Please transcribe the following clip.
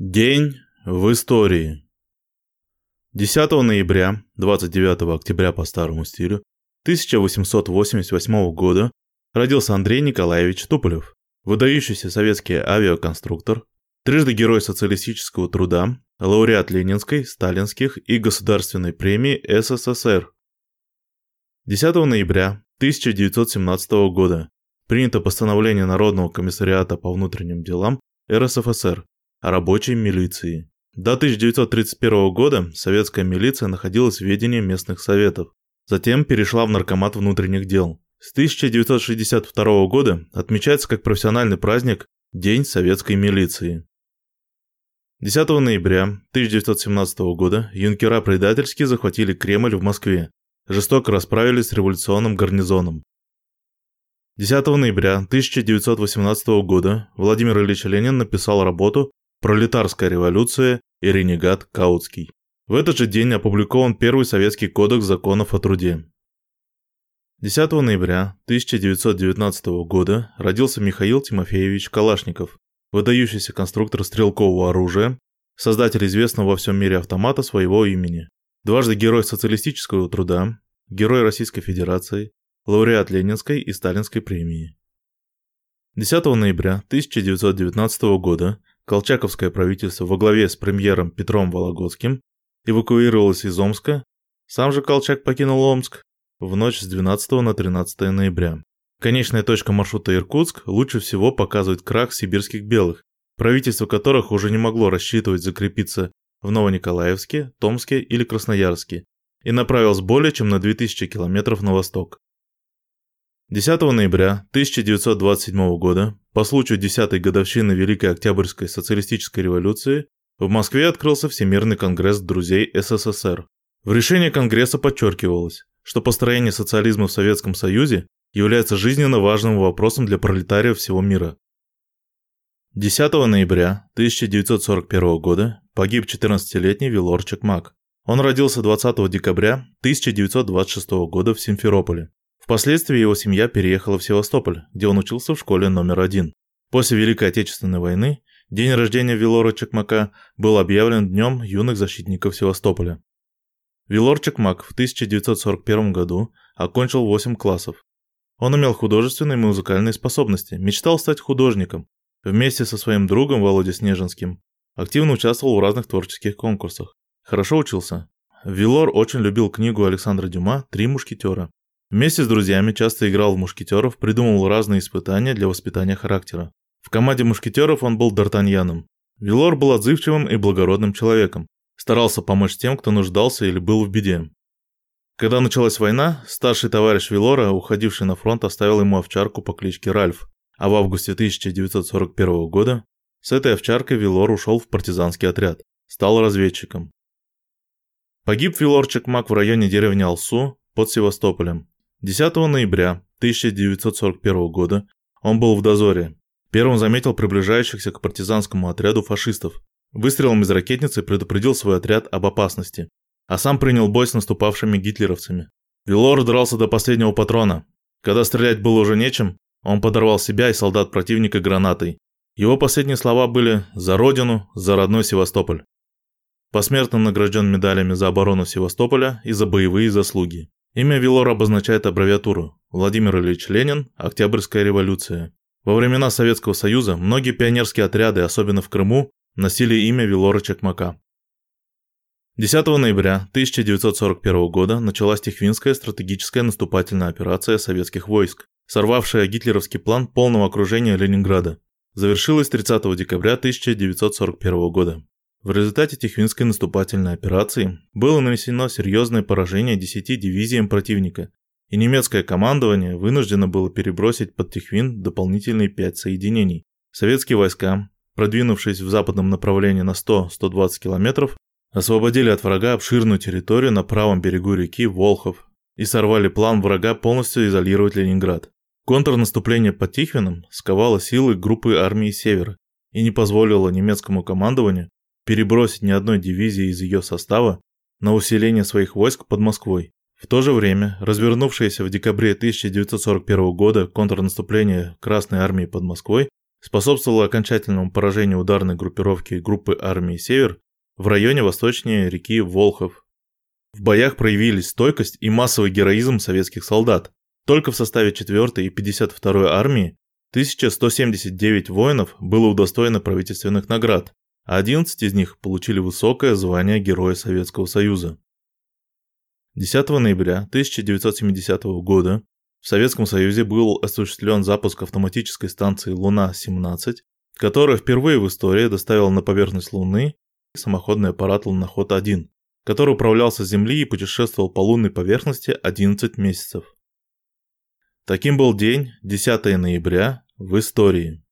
День в истории. 10 ноября, 29 октября по старому стилю, 1888 года родился Андрей Николаевич Туполев, выдающийся советский авиаконструктор, трижды герой социалистического труда, лауреат Ленинской, Сталинских и Государственной премии СССР. 10 ноября 1917 года принято постановление Народного комиссариата по внутренним делам РСФСР рабочей милиции. До 1931 года советская милиция находилась в ведении местных советов, затем перешла в Наркомат внутренних дел. С 1962 года отмечается как профессиональный праздник День советской милиции. 10 ноября 1917 года юнкера предательски захватили Кремль в Москве, жестоко расправились с революционным гарнизоном. 10 ноября 1918 года Владимир Ильич Ленин написал работу Пролетарская революция и ренегат Каутский. В этот же день опубликован первый советский кодекс законов о труде. 10 ноября 1919 года родился Михаил Тимофеевич Калашников, выдающийся конструктор стрелкового оружия, создатель известного во всем мире автомата своего имени, дважды герой социалистического труда, герой Российской Федерации, лауреат Ленинской и Сталинской премии. 10 ноября 1919 года Колчаковское правительство во главе с премьером Петром Вологодским эвакуировалось из Омска, сам же Колчак покинул Омск в ночь с 12 на 13 ноября. Конечная точка маршрута Иркутск лучше всего показывает крах сибирских белых, правительство которых уже не могло рассчитывать закрепиться в Новониколаевске, Томске или Красноярске и направилось более чем на 2000 километров на восток. 10 ноября 1927 года, по случаю 10-й годовщины Великой Октябрьской социалистической революции, в Москве открылся Всемирный конгресс друзей СССР. В решении Конгресса подчеркивалось, что построение социализма в Советском Союзе является жизненно важным вопросом для пролетариев всего мира. 10 ноября 1941 года погиб 14-летний Вилорчик Мак. Он родился 20 декабря 1926 года в Симферополе. Впоследствии его семья переехала в Севастополь, где он учился в школе номер один. После Великой Отечественной войны день рождения Вилора Чекмака был объявлен Днем юных защитников Севастополя. Вилор Чекмак в 1941 году окончил 8 классов. Он имел художественные и музыкальные способности, мечтал стать художником. Вместе со своим другом Володей Снежинским активно участвовал в разных творческих конкурсах. Хорошо учился. Вилор очень любил книгу Александра Дюма «Три мушкетера». Вместе с друзьями часто играл в мушкетеров, придумывал разные испытания для воспитания характера. В команде мушкетеров он был Д'Артаньяном. Вилор был отзывчивым и благородным человеком. Старался помочь тем, кто нуждался или был в беде. Когда началась война, старший товарищ Вилора, уходивший на фронт, оставил ему овчарку по кличке Ральф, а в августе 1941 года с этой овчаркой Вилор ушел в партизанский отряд, стал разведчиком. Погиб Вилорчик Мак в районе деревни Алсу под Севастополем. 10 ноября 1941 года он был в дозоре. Первым заметил приближающихся к партизанскому отряду фашистов. Выстрелом из ракетницы предупредил свой отряд об опасности, а сам принял бой с наступавшими гитлеровцами. Вилор дрался до последнего патрона. Когда стрелять было уже нечем, он подорвал себя и солдат противника гранатой. Его последние слова были «За родину, за родной Севастополь». Посмертно награжден медалями за оборону Севастополя и за боевые заслуги. Имя Вилор обозначает аббревиатуру Владимир Ильич Ленин, Октябрьская революция. Во времена Советского Союза многие пионерские отряды, особенно в Крыму, носили имя Вилора Чекмака. 10 ноября 1941 года началась Тихвинская стратегическая наступательная операция советских войск, сорвавшая гитлеровский план полного окружения Ленинграда. Завершилась 30 декабря 1941 года. В результате Тихвинской наступательной операции было нанесено серьезное поражение 10 дивизиям противника, и немецкое командование вынуждено было перебросить под Тихвин дополнительные 5 соединений. Советские войска, продвинувшись в западном направлении на 100-120 километров, освободили от врага обширную территорию на правом берегу реки Волхов и сорвали план врага полностью изолировать Ленинград. Контрнаступление под Тихвином сковало силы группы армии Севера и не позволило немецкому командованию перебросить ни одной дивизии из ее состава на усиление своих войск под Москвой. В то же время, развернувшееся в декабре 1941 года контрнаступление Красной армии под Москвой способствовало окончательному поражению ударной группировки группы армии «Север» в районе восточнее реки Волхов. В боях проявились стойкость и массовый героизм советских солдат. Только в составе 4 и 52 армии 1179 воинов было удостоено правительственных наград, 11 из них получили высокое звание Героя Советского Союза. 10 ноября 1970 года в Советском Союзе был осуществлен запуск автоматической станции «Луна-17», которая впервые в истории доставила на поверхность Луны самоходный аппарат «Луноход-1», который управлялся с Земли и путешествовал по лунной поверхности 11 месяцев. Таким был день 10 ноября в истории.